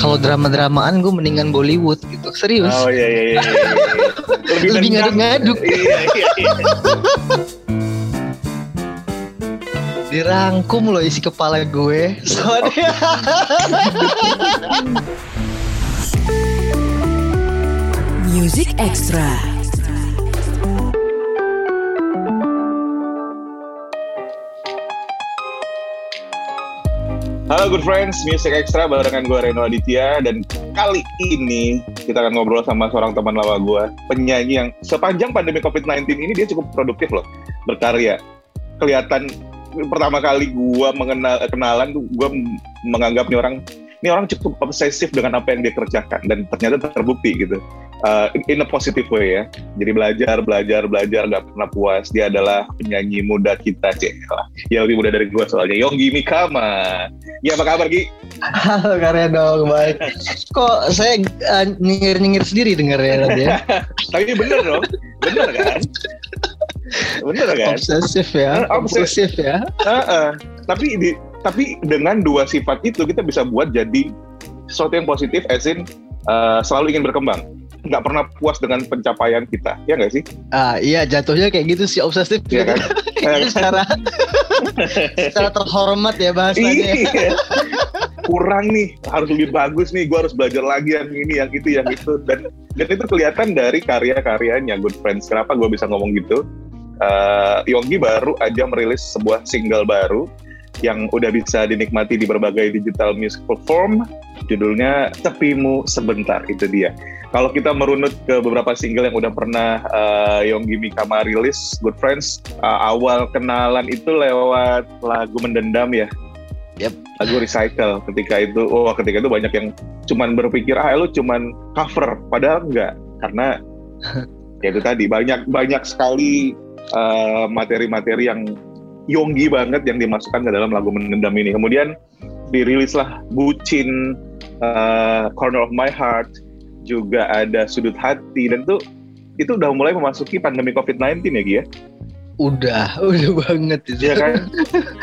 kalau drama-dramaan gue mendingan Bollywood gitu serius Oh iya iya iya. iya. Lebih nendang. ngaduk-ngaduk. Iya iya iya. dirangkum loh isi kepala gue soalnya Music Extra. Halo good friends, Music Extra barengan gue Reno Aditya. Dan kali ini kita akan ngobrol sama seorang teman lama gue, penyanyi yang sepanjang pandemi COVID-19 ini dia cukup produktif loh, berkarya. Kelihatan pertama kali gue mengenal kenalan tuh gue menganggap nih orang ini orang cukup obsesif dengan apa yang dia kerjakan. Dan ternyata terbukti gitu Uh, in a positive way ya. Jadi belajar belajar belajar nggak pernah puas. Dia adalah penyanyi muda kita cek ya lebih muda dari gue soalnya. Yonggi Mikama. Ya apa kabar Gi? Halo karya dong. Baik. Kok saya uh, nyengir-nyengir sendiri dengarnya tadi ya? Tapi bener dong. Bener kan? Bener kan? Obsesif ya. Eh, obsesif. obsesif ya. Heeh. tapi di tapi dengan dua sifat itu kita bisa buat jadi sesuatu yang positif as in uh, selalu ingin berkembang nggak pernah puas dengan pencapaian kita ya nggak sih? Ah iya jatuhnya kayak gitu sih obsesif. Iya kan? Ini secara secara terhormat ya bahasanya. Iya. Kurang nih harus lebih bagus nih gue harus belajar lagi yang ini yang itu yang itu. Dan dan itu kelihatan dari karya-karyanya good friends. Kenapa gue bisa ngomong gitu? Eh, Yonggi baru aja merilis sebuah single baru yang udah bisa dinikmati di berbagai digital music platform judulnya Tepimu Sebentar itu dia. Kalau kita merunut ke beberapa single yang udah pernah eh, Yonggi Mikama rilis good friends eh, awal kenalan itu lewat lagu Mendendam ya? Lagu recycle ketika itu oh ketika itu banyak yang cuman berpikir ah lu cuman cover padahal enggak karena ya itu tadi banyak banyak sekali eh, materi-materi yang yonggi banget yang dimasukkan ke dalam lagu mendendam ini. Kemudian dirilislah bucin eh, corner of my heart juga ada sudut hati dan itu itu udah mulai memasuki pandemi covid-19 ya Gi ya udah udah banget itu Iya kan?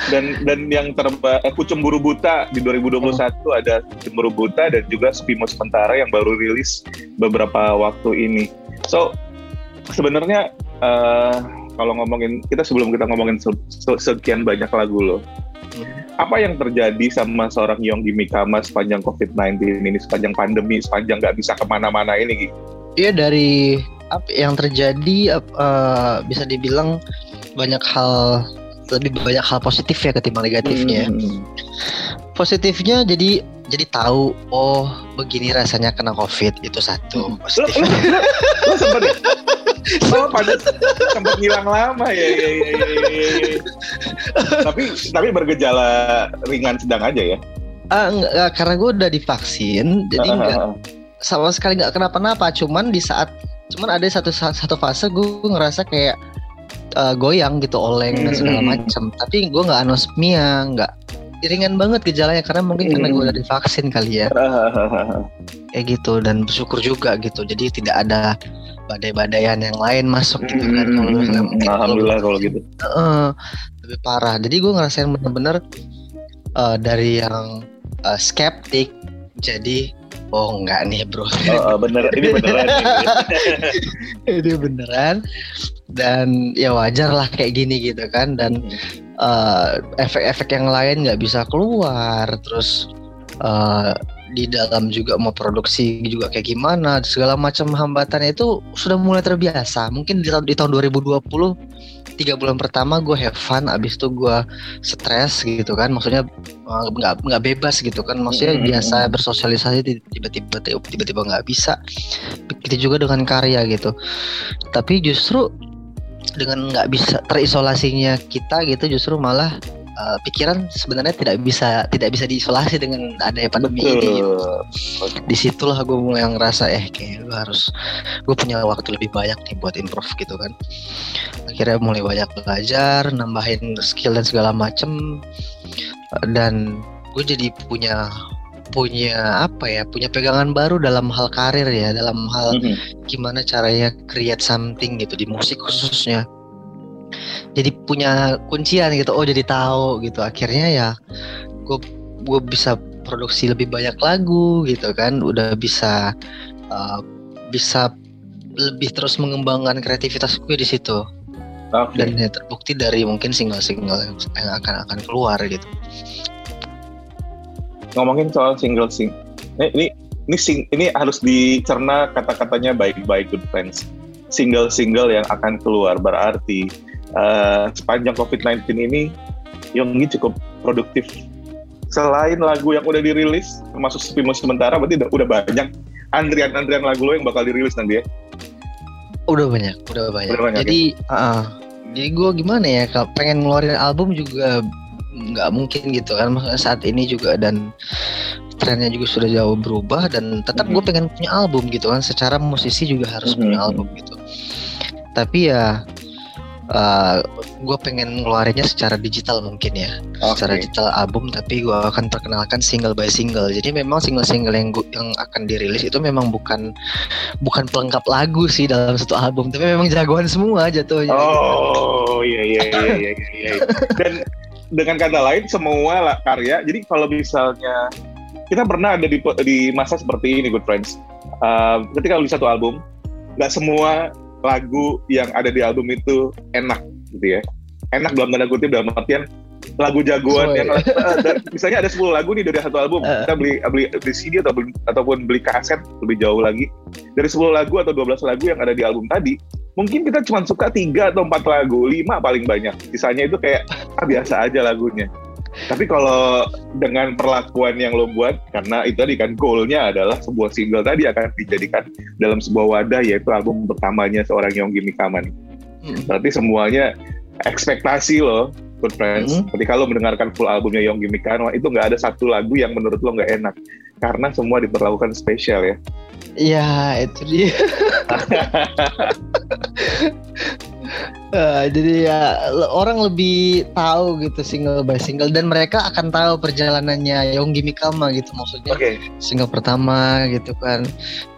Dan dan yang terba eh, Kucemburu Buta di 2021 ada Kucemburu Buta dan juga Spimo Sementara yang baru rilis beberapa waktu ini. So sebenarnya eh, kalau ngomongin kita sebelum kita ngomongin se- se- sekian banyak lagu loh. Apa yang terjadi sama seorang Yonggi Mikama sepanjang COVID-19 ini, sepanjang pandemi, sepanjang nggak bisa ke mana-mana ini? Iya dari apa yang terjadi eh, bisa dibilang banyak hal lebih banyak hal positif ya ketimbang negatifnya. Hmm. Positifnya jadi jadi tahu oh begini rasanya kena covid itu satu Lo, positif. lo, lo, lo sempet ya? Oh, pada sempat ngilang lama ya, ya, ya, ya, ya, ya. tapi tapi bergejala ringan sedang aja ya. Ah, enggak, karena gue udah divaksin jadi enggak sama sekali nggak kenapa-napa. Cuman di saat cuman ada satu satu fase gue ngerasa kayak eh, goyang gitu oleng dan segala Hmm. macam. Tapi gue nggak anosmia, nggak ringan banget gejalanya karena mungkin karena gue Hmm. udah divaksin kali ya kayak gitu dan bersyukur juga gitu jadi tidak ada badai-badaian yang lain masuk gitu kan kalau misalnya mungkin kalau Hmm, Alhamdulillah kalau gitu. Heeh, lebih parah. Jadi gue ngerasain bener-bener eh, dari yang eh, skeptik jadi oh enggak nih bro Oh, bener, ini beneran. ini beneran dan ya wajar lah kayak gini gitu kan dan eh, efek-efek yang lain nggak bisa keluar. Terus eh, di dalam juga mau produksi juga kayak gimana segala macam hambatannya itu sudah mulai terbiasa. Mungkin di, tahun- di tahun 2020 tiga bulan pertama gue have fun abis itu gue stres gitu kan. Maksudnya eh, nggak nggak bebas gitu kan. Maksudnya Mhm. biasa bersosialisasi ti- tiba-tiba tiba-tiba nggak bisa. Begitu juga dengan karya gitu. Tapi justru dengan nggak bisa terisolasinya kita gitu justru malah eh, pikiran sebenarnya tidak bisa tidak bisa diisolasi dengan adanya pandemi ini gitu. Betul. di situlah gue mulai ngerasa eh kayak gue harus gue punya waktu lebih banyak nih buat improve gitu kan akhirnya mulai banyak belajar nambahin skill dan segala macem dan gue jadi punya punya apa ya punya pegangan baru dalam hal karir ya dalam hal Mhm. gimana caranya create something gitu di musik khususnya jadi punya kuncian gitu oh jadi tahu gitu akhirnya ya gue gue bisa produksi lebih banyak lagu gitu kan udah bisa uh, bisa lebih terus mengembangkan kreativitas gue di situ Oke. dan ya terbukti dari mungkin single-single yang yang akan akan keluar gitu ngomongin soal single sing ini ini ini, sing, ini harus dicerna kata-katanya baik-baik good friends. Single-single yang akan keluar berarti uh, sepanjang COVID-19 ini Yonggi cukup produktif. Selain lagu yang udah dirilis termasuk Spimo sementara berarti udah, udah banyak antrian-antrian lagu lo yang bakal dirilis nanti ya? Udah banyak udah banyak, Udah banyak, jadi uh, jadi gue gimana ya kalau pengen ngeluarin album juga nggak mungkin gitu kan maksudnya saat ini juga dan trennya juga sudah jauh berubah dan tetap gue Mhm. pengen punya album gitu kan secara musisi juga harus punya album gitu tapi ya uh, gue pengen ngeluarinnya secara digital mungkin ya secara digital album tapi gue akan perkenalkan single by single jadi memang single-single yang gua, yang akan dirilis itu memang bukan bukan pelengkap lagu sih dalam satu album tapi memang jagoan semua jatuhnya. Oh iya iya iya iya iya. iya. Dan dengan kata lain semua lah karya. Jadi kalau misalnya kita pernah ada di di masa seperti ini, good friends. Uh, ketika beli satu album, nggak semua lagu yang ada di album itu enak, gitu ya. Enak dalam tanda kutip dalam artian lagu jagoan Oh, yang iya. eh, misalnya ada 10 lagu nih dari satu album Eh. kita beli beli beli CD atau beli, ataupun beli kaset lebih jauh lagi dari 10 lagu atau 12 lagu yang ada di album tadi mungkin kita cuma suka tiga atau empat lagu, lima paling banyak. Sisanya itu kayak ah, biasa aja lagunya. Tapi kalau dengan perlakuan yang lo buat, karena itu tadi kan goalnya adalah sebuah single tadi akan dijadikan dalam sebuah wadah yaitu album pertamanya seorang Yonggi Mikaman. Mm. Berarti semuanya ekspektasi lo, good friends. Mm. Ketika lo mendengarkan full albumnya Yonggi Mikaman itu nggak ada satu lagu yang menurut lo nggak enak, karena semua diperlakukan spesial ya. Ya itu dia. Eh, jadi ya orang lebih tahu gitu single by single dan mereka akan tahu perjalanannya Yonggi Mikama gitu maksudnya Oke. single pertama gitu kan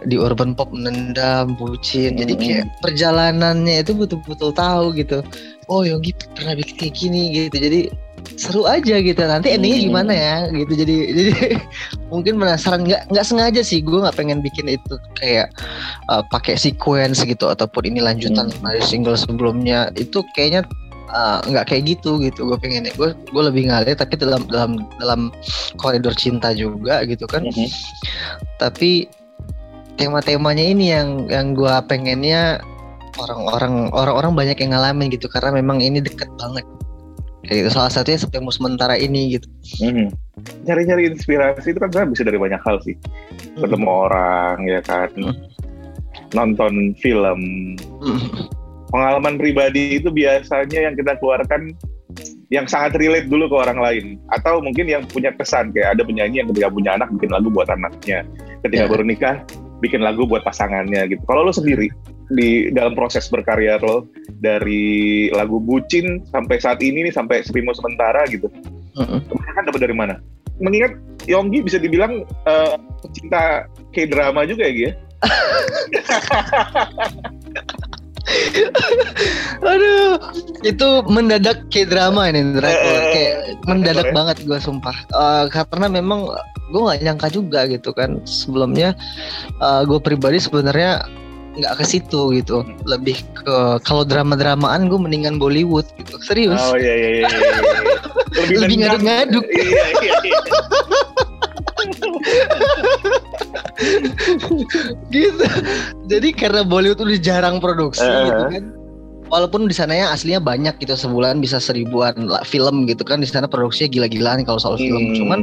di urban pop menendam bucin jadi Hmm. kayak perjalanannya itu betul-betul tahu gitu oh Yonggi pernah bikin kayak gini gitu jadi seru aja gitu. Nanti endingnya Hmm. gimana ya gitu. Jadi jadi mungkin penasaran. Nggak nggak sengaja sih. Gue nggak pengen bikin itu kayak uh, pakai sequence gitu ataupun ini lanjutan Hmm. dari single sebelumnya. Itu kayaknya uh, nggak kayak gitu gitu. Gue pengen gue gue lebih ngalir tapi dalam dalam dalam koridor cinta juga gitu kan. Mhm. tapi tema-temanya ini yang yang gue pengennya orang-orang orang-orang banyak yang ngalamin gitu. Karena memang ini deket banget kayak gitu salah satunya Sepemu sementara ini gitu Mhm. Nyari-nyari inspirasi itu kan bisa dari banyak hal sih. Ketemu orang ya kan, Hmm. nonton film. Mm. Pengalaman pribadi itu biasanya yang kita keluarkan yang sangat relate dulu ke orang lain. Atau mungkin yang punya kesan kayak ada penyanyi yang ketika punya anak bikin lagu buat anaknya. Ketika Ya. baru nikah bikin lagu buat pasangannya gitu. Kalau lo sendiri di dalam proses berkarya lo dari lagu bucin sampai saat ini nih sampai Sepimo sementara gitu Mm. kebanyakan dapat dari mana? Mengingat Yonggi bisa dibilang eh, pecinta K-drama juga ya, Gi, ya? Aduh, itu mendadak kayak drama ini Indra. Gua Eh, kayak mendadak ya. banget gue sumpah. Eh, karena memang gue nggak nyangka juga gitu kan. Sebelumnya gue pribadi sebenarnya nggak ke situ gitu. Lebih ke kalau drama-dramaan gue mendingan Bollywood gitu. Serius. Oh iya iya iya. iya, iya. Lebih nendang. ngaduk-ngaduk. Iya iya iya. Gitu. Jadi karena Bollywood udah jarang produksi Eh. gitu kan. Walaupun di sana ya aslinya banyak gitu sebulan bisa seribuan film gitu kan di sana produksinya gila-gilaan kalau soal film. Hmm. Cuman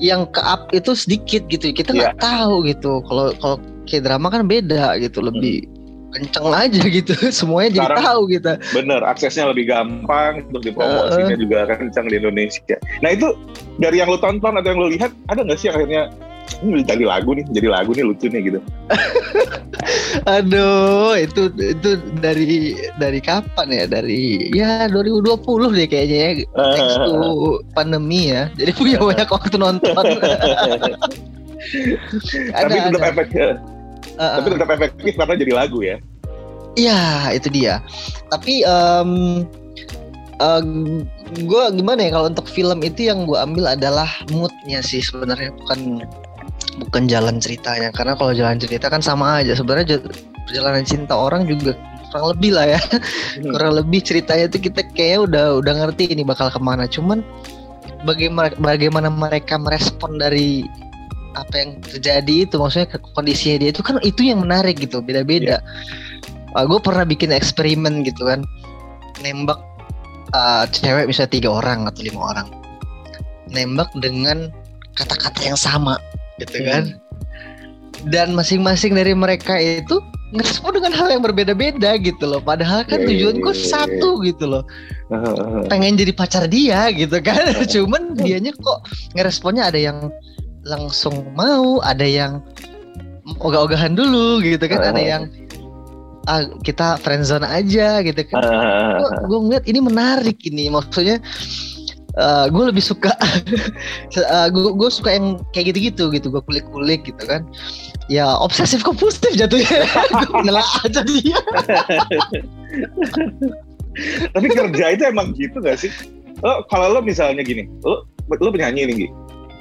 yang ke up itu sedikit gitu. Kita nggak tahu gitu. Kalau kalau kayak drama kan beda gitu, lebih kenceng aja gitu. Semuanya jadi Sekarang- tahu gitu. bener aksesnya lebih gampang untuk dipromosinya juga kencang di Indonesia. Nah itu dari yang lo tonton atau yang lo lihat ada nggak sih akhirnya ini jadi lagu nih, jadi lagu nih lucu nih gitu. Aduh, itu itu dari dari kapan ya? Dari ya 2020 deh kayaknya ya. Thanks to pandemi ya. Jadi punya banyak waktu nonton. ada tapi tetap ada. efek, eh, Uh, tapi tetap efektif karena jadi lagu ya. Iya, itu dia. Tapi em gue gimana ya kalau untuk film itu yang gue ambil adalah moodnya sih sebenarnya bukan bukan jalan ceritanya. Karena kalau jalan cerita kan sama aja. Sebenarnya perjalanan cinta orang juga kurang lebih lah ya. Kurang lebih ceritanya itu kita kayak udah udah ngerti ini bakal ke mana. Cuman bagaimana bagaimana mereka merespon dari apa yang terjadi itu maksudnya kondisinya dia itu kan itu yang menarik gitu beda-beda. Gue pernah bikin eksperimen gitu kan nembak uh, cewek bisa tiga orang atau lima orang. Nembak dengan kata-kata yang sama gitu kan. Dan masing-masing dari mereka itu ngerespon dengan hal yang berbeda-beda gitu loh. Padahal kan Iya, iya, tujuan gue iya, iya. satu gitu loh. Pengen jadi pacar dia gitu kan. Cuman dianya kok ngeresponnya ada yang langsung mau ada yang ogah-ogahan dulu gitu kan ada yang ah kita friendzone aja gitu kan. Gue ngeliat ini menarik ini maksudnya gue lebih suka gue suka yang kayak gitu-gitu gitu gue kulik-kulik gitu kan. Ya obsesif kompulsif jatuhnya. Gue aja dia. Tapi kerja itu emang gitu gak sih? Lo kalau lo misalnya gini, lo lo penyanyi nih,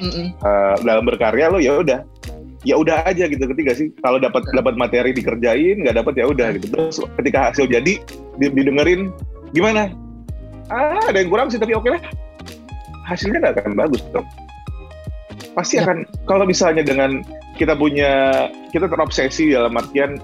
Mm-mm. Eh, dalam berkarya lo ya udah. Ya udah aja gitu ketika sih? Kalau dapat dapat materi dikerjain nggak dapat ya udah gitu. Terus ketika hasil jadi di- didengerin gimana? Ah ada yang kurang sih tapi oke lah. Hasilnya nggak akan bagus dong. Pasti Ya. akan kalau misalnya dengan kita punya kita terobsesi dalam artian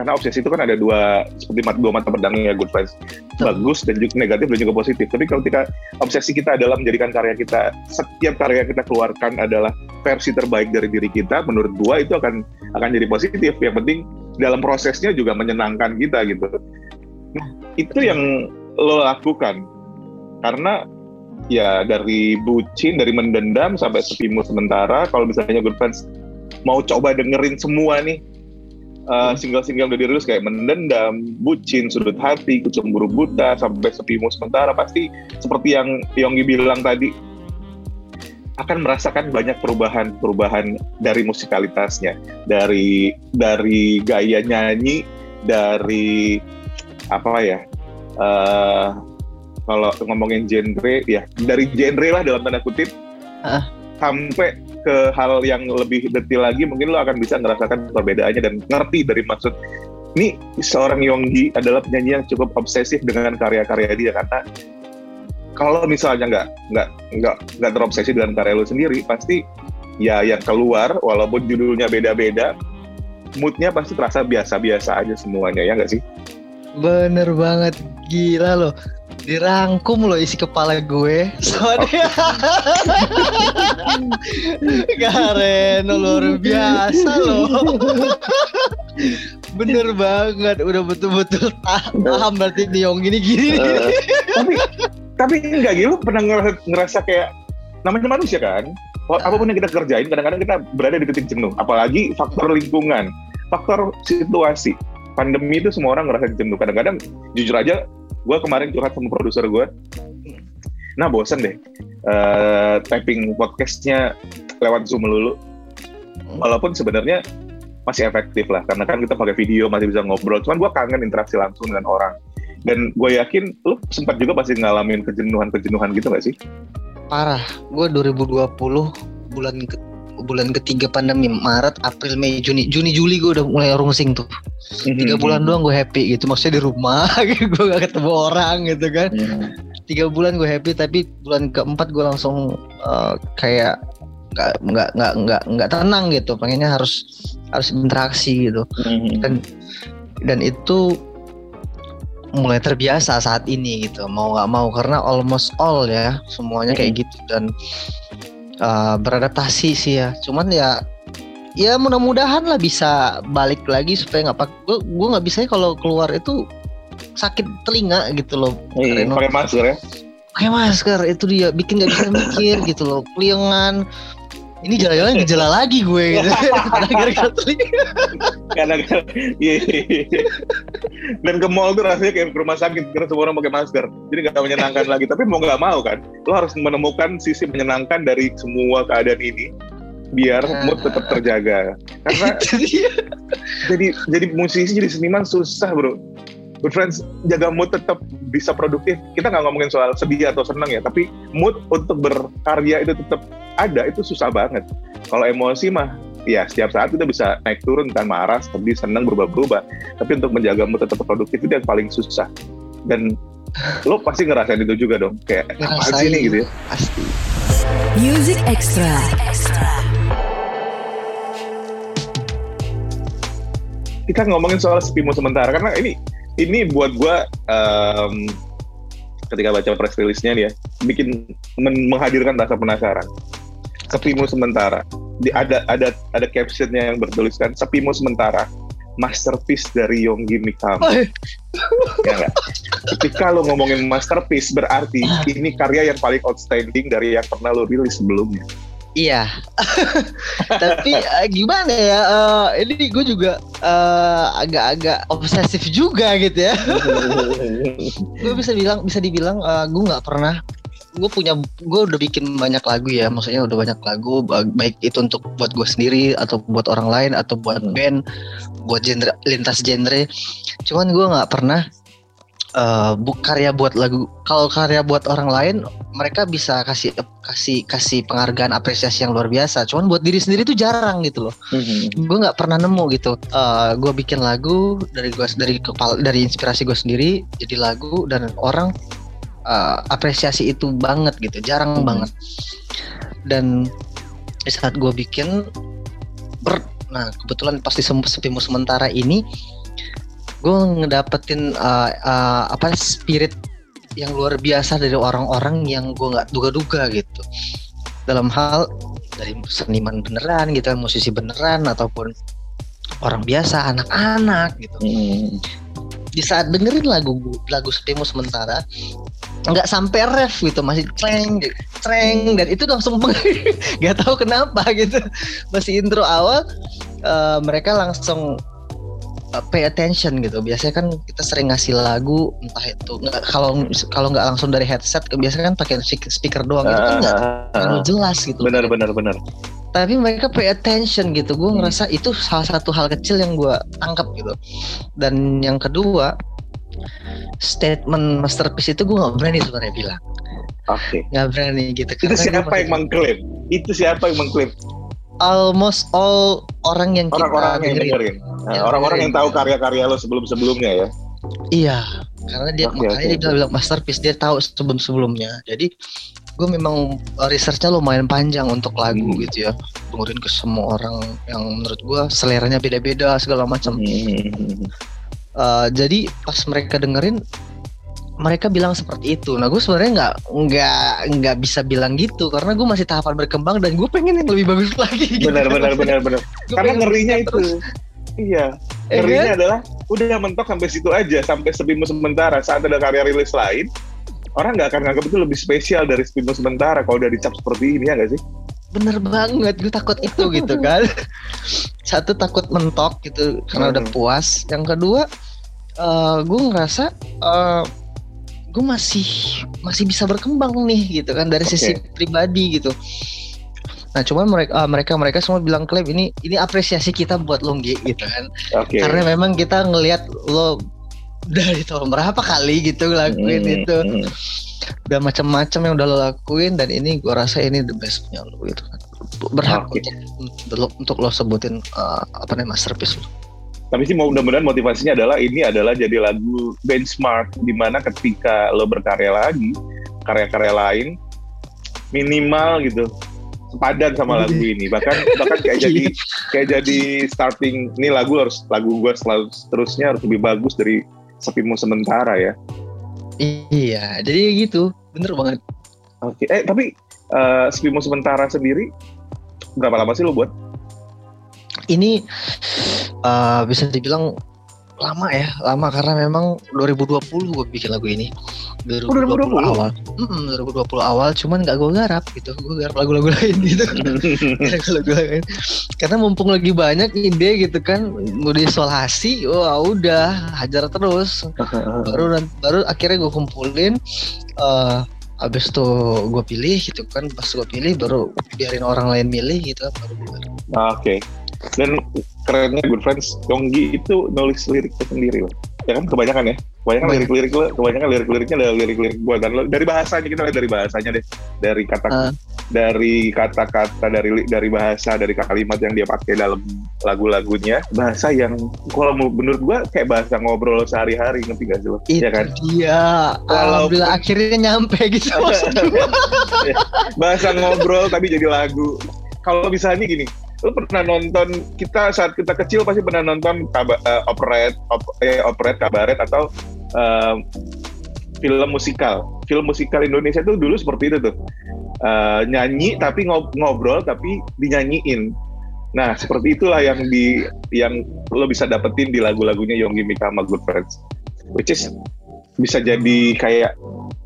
karena obsesi itu kan ada dua seperti mat, dua mata pedangnya good friends bagus dan juga negatif dan juga positif. Tapi kalau ketika obsesi kita adalah menjadikan karya kita setiap karya kita keluarkan adalah versi terbaik dari diri kita menurut gua itu akan akan jadi positif. Yang penting dalam prosesnya juga menyenangkan kita gitu. Nah itu yang lo lakukan. Karena ya dari bucin dari mendendam sampai sepimu sementara kalau misalnya good friends mau coba dengerin semua nih uh, single-single udah dirilis kayak mendendam, bucin, sudut hati, kecemburu buta, sampai sepimu sementara pasti seperti yang Yonggi bilang tadi akan merasakan banyak perubahan-perubahan dari musikalitasnya, dari dari gaya nyanyi, dari apa ya? eh kalau ngomongin genre ya dari genre lah dalam tanda kutip Ah. sampai ke hal yang lebih detail lagi mungkin lo akan bisa ngerasakan perbedaannya dan ngerti dari maksud. Ini seorang Yonggi adalah penyanyi yang cukup obsesif dengan karya-karya dia karena kalau misalnya nggak nggak nggak nggak terobsesi dengan karya lo sendiri pasti ya yang keluar walaupun judulnya beda-beda moodnya pasti terasa biasa-biasa aja semuanya ya nggak sih? Bener banget gila loh dirangkum loh isi kepala gue. Soalnya Karen luar biasa loh. Bener banget udah betul-betul paham berarti nih Yong gini gini Eh, tapi tapi enggak gitu pernah ngerasa, ngerasa kayak namanya manusia kan? Wah, apa pun yang kita kerjain kadang-kadang kita berada di titik jenuh. Apalagi faktor lingkungan faktor situasi. Pandemi itu semua orang ngerasa jenuh. Kadang-kadang jujur aja gue kemarin curhat sama produser gue nah bosen deh. Eh, typing podcastnya lewat zoom melulu. Walaupun sebenarnya masih efektif lah karena kan kita pakai video masih bisa ngobrol. Cuman gue kangen interaksi langsung dengan orang. Dan gue yakin lu sempat juga pasti ngalamin kejenuhan-kejenuhan gitu gak sih? parah. Gue 2020 bulan ke bulan ketiga pandemi Maret April Mei Juni. Juni Juli gue udah mulai rungsing tuh. Tiga bulan doang gue happy gitu. Maksudnya di rumah gue gak ketemu orang gitu kan. Tiga bulan gue happy tapi bulan keempat gue langsung eh, kayak nggak nggak nggak nggak nggak tenang gitu. Pengennya harus harus interaksi gitu. Dan dan itu mulai terbiasa saat ini gitu. Mau nggak mau karena almost all ya semuanya kayak gitu. Dan uh, beradaptasi sih ya. Cuman ya ya mudah-mudahan lah bisa balik lagi supaya nggak pak gue gue nggak bisa kalau keluar itu sakit telinga gitu loh. Iya, pakai masker ya. pakai masker itu dia bikin nggak bisa mikir gitu loh. Keliengan ini jalan-jalan gejala lagi gue gitu karena gara-gara iya, iya, iya. dan ke mall tuh rasanya kayak ke rumah sakit karena semua orang pakai masker. Jadi nggak menyenangkan lagi. Tapi mau nggak mau kan, lo harus menemukan sisi menyenangkan dari semua keadaan ini biar mood tetap terjaga. Karena dia jadi jadi musisi jadi seniman susah bro. good friends jaga mood tetap bisa produktif kita nggak ngomongin soal sedih atau senang ya tapi mood untuk berkarya itu tetap ada itu susah banget. Kalau emosi mah ya setiap saat kita bisa naik turun kan marah sedih senang berubah-berubah. Tapi untuk menjaga mood tetap produktif itu yang paling susah. Dan lo pasti ngerasain itu juga dong kayak apa sih nih gitu ya. pasti. Music Extra. kita ngomongin soal sepimu sementara karena ini ini buat gua um, ketika baca press release-nya nih ya bikin men- menghadirkan rasa penasaran sepimu sementara di, ada ada ada captionnya yang bertuliskan sepimu sementara masterpiece dari Yonggi Mikami Oh, ya ketika lo ngomongin masterpiece berarti ini karya yang paling outstanding dari yang pernah lo rilis sebelumnya Iya. Tapi eh, gimana ya? eh, ini gue juga eh, agak-agak obsesif juga gitu ya. gue bisa bilang, bisa dibilang eh, gue nggak pernah. Gue punya, gue udah bikin banyak lagu ya. Maksudnya udah banyak lagu, ba- baik itu untuk buat gue sendiri atau buat orang lain atau buat Hmm. band, buat genre lintas genre. Cuman gue nggak pernah bu karya buat lagu kalau karya buat orang lain mereka bisa kasih kasih kasih penghargaan apresiasi yang luar biasa cuman buat diri sendiri tuh jarang gitu loh gue nggak pernah nemu gitu Eh gue bikin lagu dari gue dari kepala dari inspirasi gue sendiri jadi lagu dan orang eh, apresiasi itu banget gitu jarang Hmm. banget dan saat gue bikin ber nah kebetulan pasti sepimu sementara ini gue ngedapetin uh, uh, apa spirit yang luar biasa dari orang-orang yang gue nggak duga-duga gitu dalam hal dari seniman beneran gitu musisi beneran ataupun orang biasa anak-anak gitu. Di saat dengerin lagu lagu sepimu sementara nggak sampai ref gitu masih ceng ceng dan itu langsung nggak tahu kenapa gitu. Masih intro awal eh, mereka langsung uh, pay attention gitu. Biasanya kan kita sering ngasih lagu entah itu nggak kalau kalau nggak langsung dari headset biasanya kan pakai speak- speaker doang itu kan nggak terlalu jelas gitu. Benar benar benar tapi mereka pay attention gitu. Gue Hmm. ngerasa itu salah satu hal kecil yang gue tangkap gitu. Dan yang kedua statement masterpiece itu gue nggak berani sebenarnya bilang. Oke. Nggak berani gitu itu siapa yang mengklaim? Itu siapa yang mengklaim? Almost all orang yang kita orang-orang yang dengerin. Nah, Yang orang-orang yang tahu dengerin. karya-karya lo sebelum-sebelumnya ya? Iya, karena dia Oke, makanya oke, dia bilang, masterpiece dia tahu sebelum sebelumnya. Jadi gue memang uh, researchnya lumayan panjang untuk lagu Hmm. gitu ya, dengerin ke semua orang yang menurut gue seleranya beda-beda segala macam. Uh, jadi pas mereka dengerin mereka bilang seperti itu. Nah gue sebenarnya nggak nggak nggak bisa bilang gitu karena gue masih tahapan berkembang dan gue pengen yang lebih bagus lagi. gitu. benar benar benar benar Gua karena ngerinya terus. itu iya Eh, ngerinya kan? adalah udah mentok sampai situ aja sampai sepimu sementara saat ada karya rilis lain orang nggak akan nganggap itu lebih spesial dari sepimu sementara kalau udah dicap seperti ini ya nggak sih? Bener banget gue takut itu gitu kan. Satu takut mentok gitu karena udah Hmm. puas. Yang kedua eh gue ngerasa eh gue masih masih bisa berkembang nih gitu kan dari sisi pribadi gitu. Nah cuman mereka ah, mereka mereka semua bilang klaim ini ini apresiasi kita buat lo Nggi," gitu kan. Oke. Karena memang kita ngelihat lo dari tahun berapa kali gitu ngelakuin Hmm, itu. hmm. udah macam-macam yang udah lo lakuin dan ini gue rasa ini the bestnya lo gitu kan. Berhak Oke. untuk untuk lo sebutin uh, apa namanya masterpiece lo. Tapi sih mudah-mudahan motivasinya adalah ini adalah jadi lagu benchmark di mana ketika lo berkarya lagi karya-karya lain minimal gitu sepadan sama lagu ini. Bahkan bahkan kayak jadi kayak jadi starting ini lagu harus lagu gue selalu seterusnya harus lebih bagus dari sepimu sementara ya. Iya jadi gitu. Bener banget. Oke eh tapi eh, sepimu sementara sendiri berapa lama sih lo buat? Ini uh, bisa dibilang lama ya lama. Karena memang 2020 gue bikin lagu ini. 2020, 2020? awal. Mm-mm, 2020 awal cuman gak gue garap gitu. Gue garap lagu-lagu lain gitu. Lagu-lagu lain. Karena mumpung lagi banyak ide gitu kan udah isolasi wah udah hajar terus. Baru dan baru akhirnya gue kumpulin eh abis itu gue pilih gitu kan pas gue pilih baru biarin orang lain milih gitu. Baru gue garap. Oke. Dan kerennya Good Friends, Yonggi itu nulis liriknya sendiri loh. Ya kan kebanyakan ya. Kebanyakan lirik-lirik lo, kebanyakan lirik-liriknya adalah lirik-lirik gue dan lo, dari bahasanya kita lihat dari bahasanya deh, dari kata Ah. dari kata-kata dari dari bahasa dari kalimat yang dia pakai dalam lagu-lagunya bahasa yang kalau menurut gua kayak bahasa ngobrol sehari-hari ngerti gak sih lo? Iya kan? dia. Alhamdulillah akhirnya nyampe gitu gua. bahasa ngobrol tapi jadi lagu. Kalau misalnya gini, lu pernah nonton kita saat kita kecil pasti pernah nonton kaba, eh, operet, op, eh, operet, kabaret atau eh, film musikal. Film musikal Indonesia tuh dulu seperti itu tuh. Eh, nyanyi tapi ngob- ngobrol tapi dinyanyiin. Nah, seperti itulah yang di yang lo bisa dapetin di lagu-lagunya Yonggi Mikama Good Friends. Which is bisa jadi kayak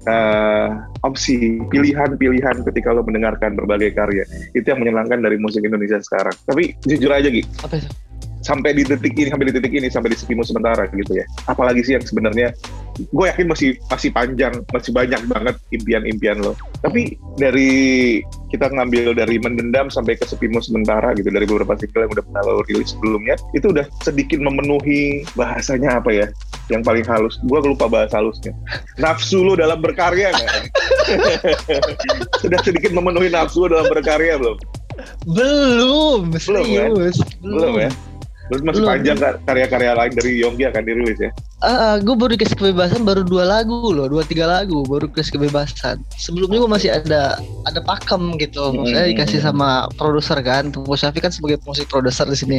eh, opsi pilihan-pilihan ketika lo mendengarkan berbagai karya. Itu yang menyenangkan dari musik Indonesia sekarang. Tapi jujur aja gitu Apa itu? sampai di detik ini sampai di titik ini sampai di sepimu sementara gitu ya. Apalagi sih yang sebenarnya gue yakin masih masih panjang masih banyak banget impian-impian lo. Tapi dari kita ngambil dari mendendam sampai ke sepimu sementara gitu dari beberapa single yang udah pernah lo rilis sebelumnya itu udah sedikit memenuhi bahasanya apa ya yang paling halus. Gue lupa bahasa halusnya. Nafsu lo dalam berkarya nggak? Sudah sedikit memenuhi nafsu lo dalam berkarya belum? Belum, Belum, kan? serius. belum ya Terus masih Belum. panjang kar- karya-karya lain dari Yonggi akan dirilis ya gue baru dikasih kebebasan baru dua lagu loh, dua tiga lagu baru dikasih kebebasan. Sebelumnya gue masih ada ada pakem gitu, maksudnya Hmm. dikasih sama produser kan. Tunggu Syafi kan sebagai musik produser di sini.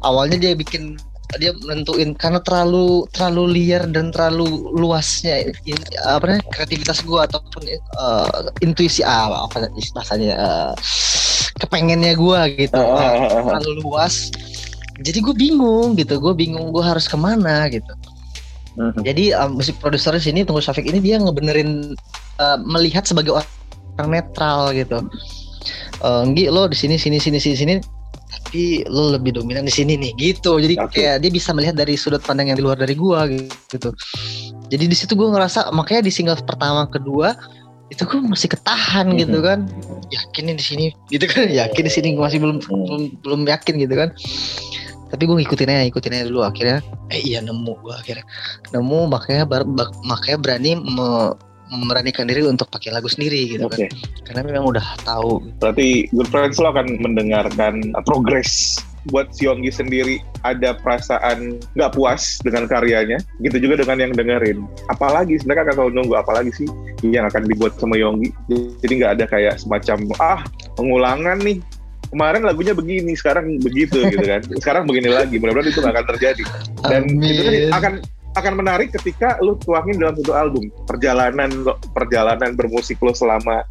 Awalnya dia bikin dia menentuin karena terlalu terlalu liar dan terlalu luasnya in- apa namanya kreativitas gue ataupun eh, intuisi ah, apa bahasanya eh, kepengennya gue gitu ah. terlalu luas jadi gue bingung gitu gue bingung gue harus ke mana gitu Mhm. jadi um, musik produser di sini Tunggu Syafiq ini dia ngebenerin uh, melihat sebagai orang netral gitu Eh, Nggi lo di sini sini sini sini sini tapi lo lebih dominan di sini nih gitu jadi Oke. kayak dia bisa melihat dari sudut pandang yang di luar dari gua gitu jadi di situ gue ngerasa makanya di single pertama kedua itu gue masih ketahan gitu Mhm. kan yakin di sini gitu kan yakin di sini gue masih belum Mhm. belum belum yakin gitu kan tapi gue ngikutin aja ngikutin aja dulu akhirnya eh iya nemu gue akhirnya nemu makanya bar- bak- makanya berani me- memberanikan diri untuk pakai lagu sendiri gitu Oke, kan karena memang udah tahu berarti Good Friends lo akan mendengarkan uh, progres buat Yonggi sendiri ada perasaan nggak puas dengan karyanya, gitu juga dengan yang dengerin. Apalagi akan selalu nunggu apalagi sih yang akan dibuat sama Yonggi. Jadi nggak ada kayak semacam ah pengulangan nih. Kemarin lagunya begini, sekarang begitu gitu kan. Sekarang begini lagi. Mudah-mudahan itu nggak akan terjadi. Dan itu tadi Amin. akan akan menarik ketika lu tuangin dalam satu album perjalanan lo- perjalanan bermusik lo selama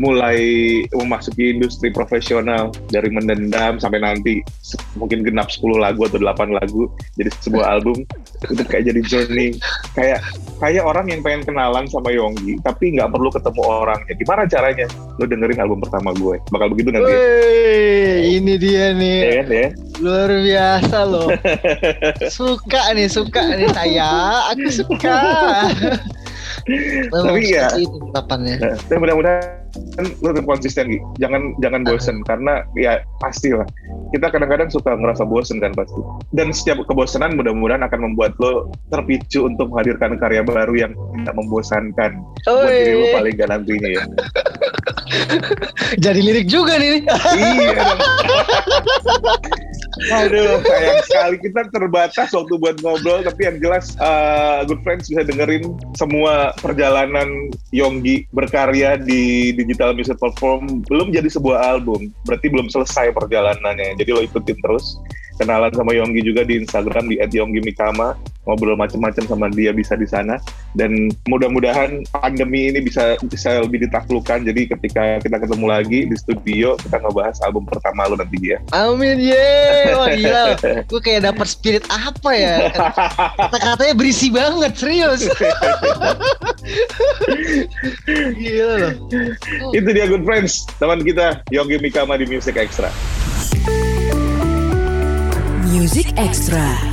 mulai memasuki industri profesional dari mendendam sampai nanti mungkin genap 10 lagu atau 8 lagu jadi sebuah album itu kayak jadi journey kayak kayak orang yang pengen kenalan sama Yonggi tapi nggak perlu ketemu orangnya. Gimana caranya lo dengerin album pertama gue? Bakal begitu nanti Wih, ini dia nih. Ya kan ya luar biasa loh. Suka nih suka nih saya. Aku suka Tapi ya- ungkapannya Nah, dan mudah-mudahan lo tetap konsisten gitu. Jangan jangan bosen karena ya pastilah kita kadang-kadang suka ngerasa bosen kan pasti. Dan setiap kebosanan mudah-mudahan akan membuat lo terpicu untuk menghadirkan karya baru yang tidak membosankan buat diri lo paling gak nantinya ya. jadi lirik juga nih iya. Aduh, sayang sekali. Kita terbatas waktu buat ngobrol, tapi yang jelas uh, Good Friends bisa dengerin semua perjalanan Yonggi berkarya di digital music platform. Belum jadi sebuah album, berarti belum selesai perjalanannya. Jadi lo ikutin terus, kenalan sama Yonggi juga di Instagram di @yonggimikama, ngobrol macam-macam sama dia bisa di sana. Dan mudah-mudahan pandemi ini bisa bisa lebih ditaklukkan. Jadi ketika kita ketemu lagi di studio, kita ngebahas album pertama lo nanti ya. Amin ye Wah gila Gue kayak dapat spirit apa ya Kata-katanya berisi banget Serius Gila loh Itu dia Good Friends, teman kita Yogi Mikama di Music Extra. Music Extra.